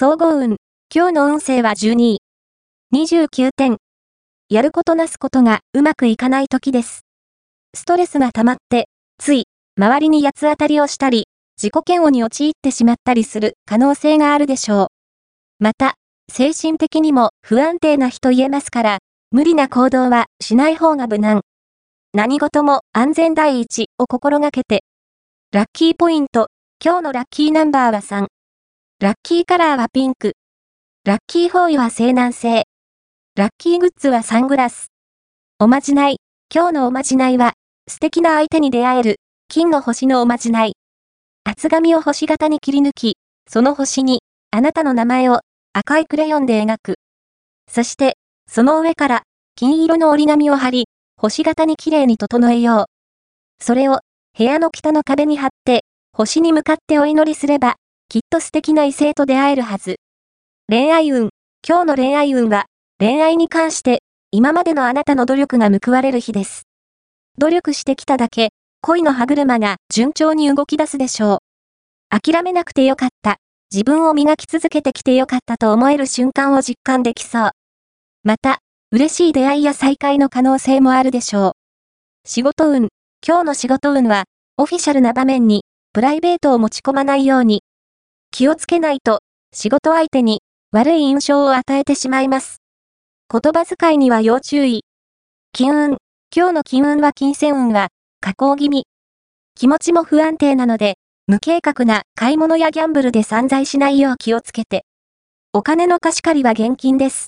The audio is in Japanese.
総合運。今日の運勢は12位。29点。やることなすことがうまくいかない時です。ストレスが溜まって、つい、周りに八つ当たりをしたり、自己嫌悪に陥ってしまったりする可能性があるでしょう。また、精神的にも不安定な日と言えますから、無理な行動はしない方が無難。何事も安全第一を心がけて。ラッキーポイント。今日のラッキーナンバーは3。ラッキーカラーはピンク。ラッキーフォーイは西南西。ラッキーグッズはサングラス。おまじない。今日のおまじないは、素敵な相手に出会える、金の星のおまじない。厚紙を星型に切り抜き、その星に、あなたの名前を赤いクレヨンで描く。そして、その上から、金色の折り紙を貼り、星型に綺麗に整えよう。それを、部屋の北の壁に貼って、星に向かってお祈りすれば、きっと素敵な異性と出会えるはず。恋愛運。今日の恋愛運は、恋愛に関して、今までのあなたの努力が報われる日です。努力してきただけ、恋の歯車が順調に動き出すでしょう。諦めなくてよかった。自分を磨き続けてきてよかったと思える瞬間を実感できそう。また、嬉しい出会いや再会の可能性もあるでしょう。仕事運。今日の仕事運は、オフィシャルな場面に、プライベートを持ち込まないように。気をつけないと、仕事相手に、悪い印象を与えてしまいます。言葉遣いには要注意。金運。今日の金運は金銭運は、加工気味。気持ちも不安定なので、無計画な買い物やギャンブルで散財しないよう気をつけて。お金の貸し借りは現金です。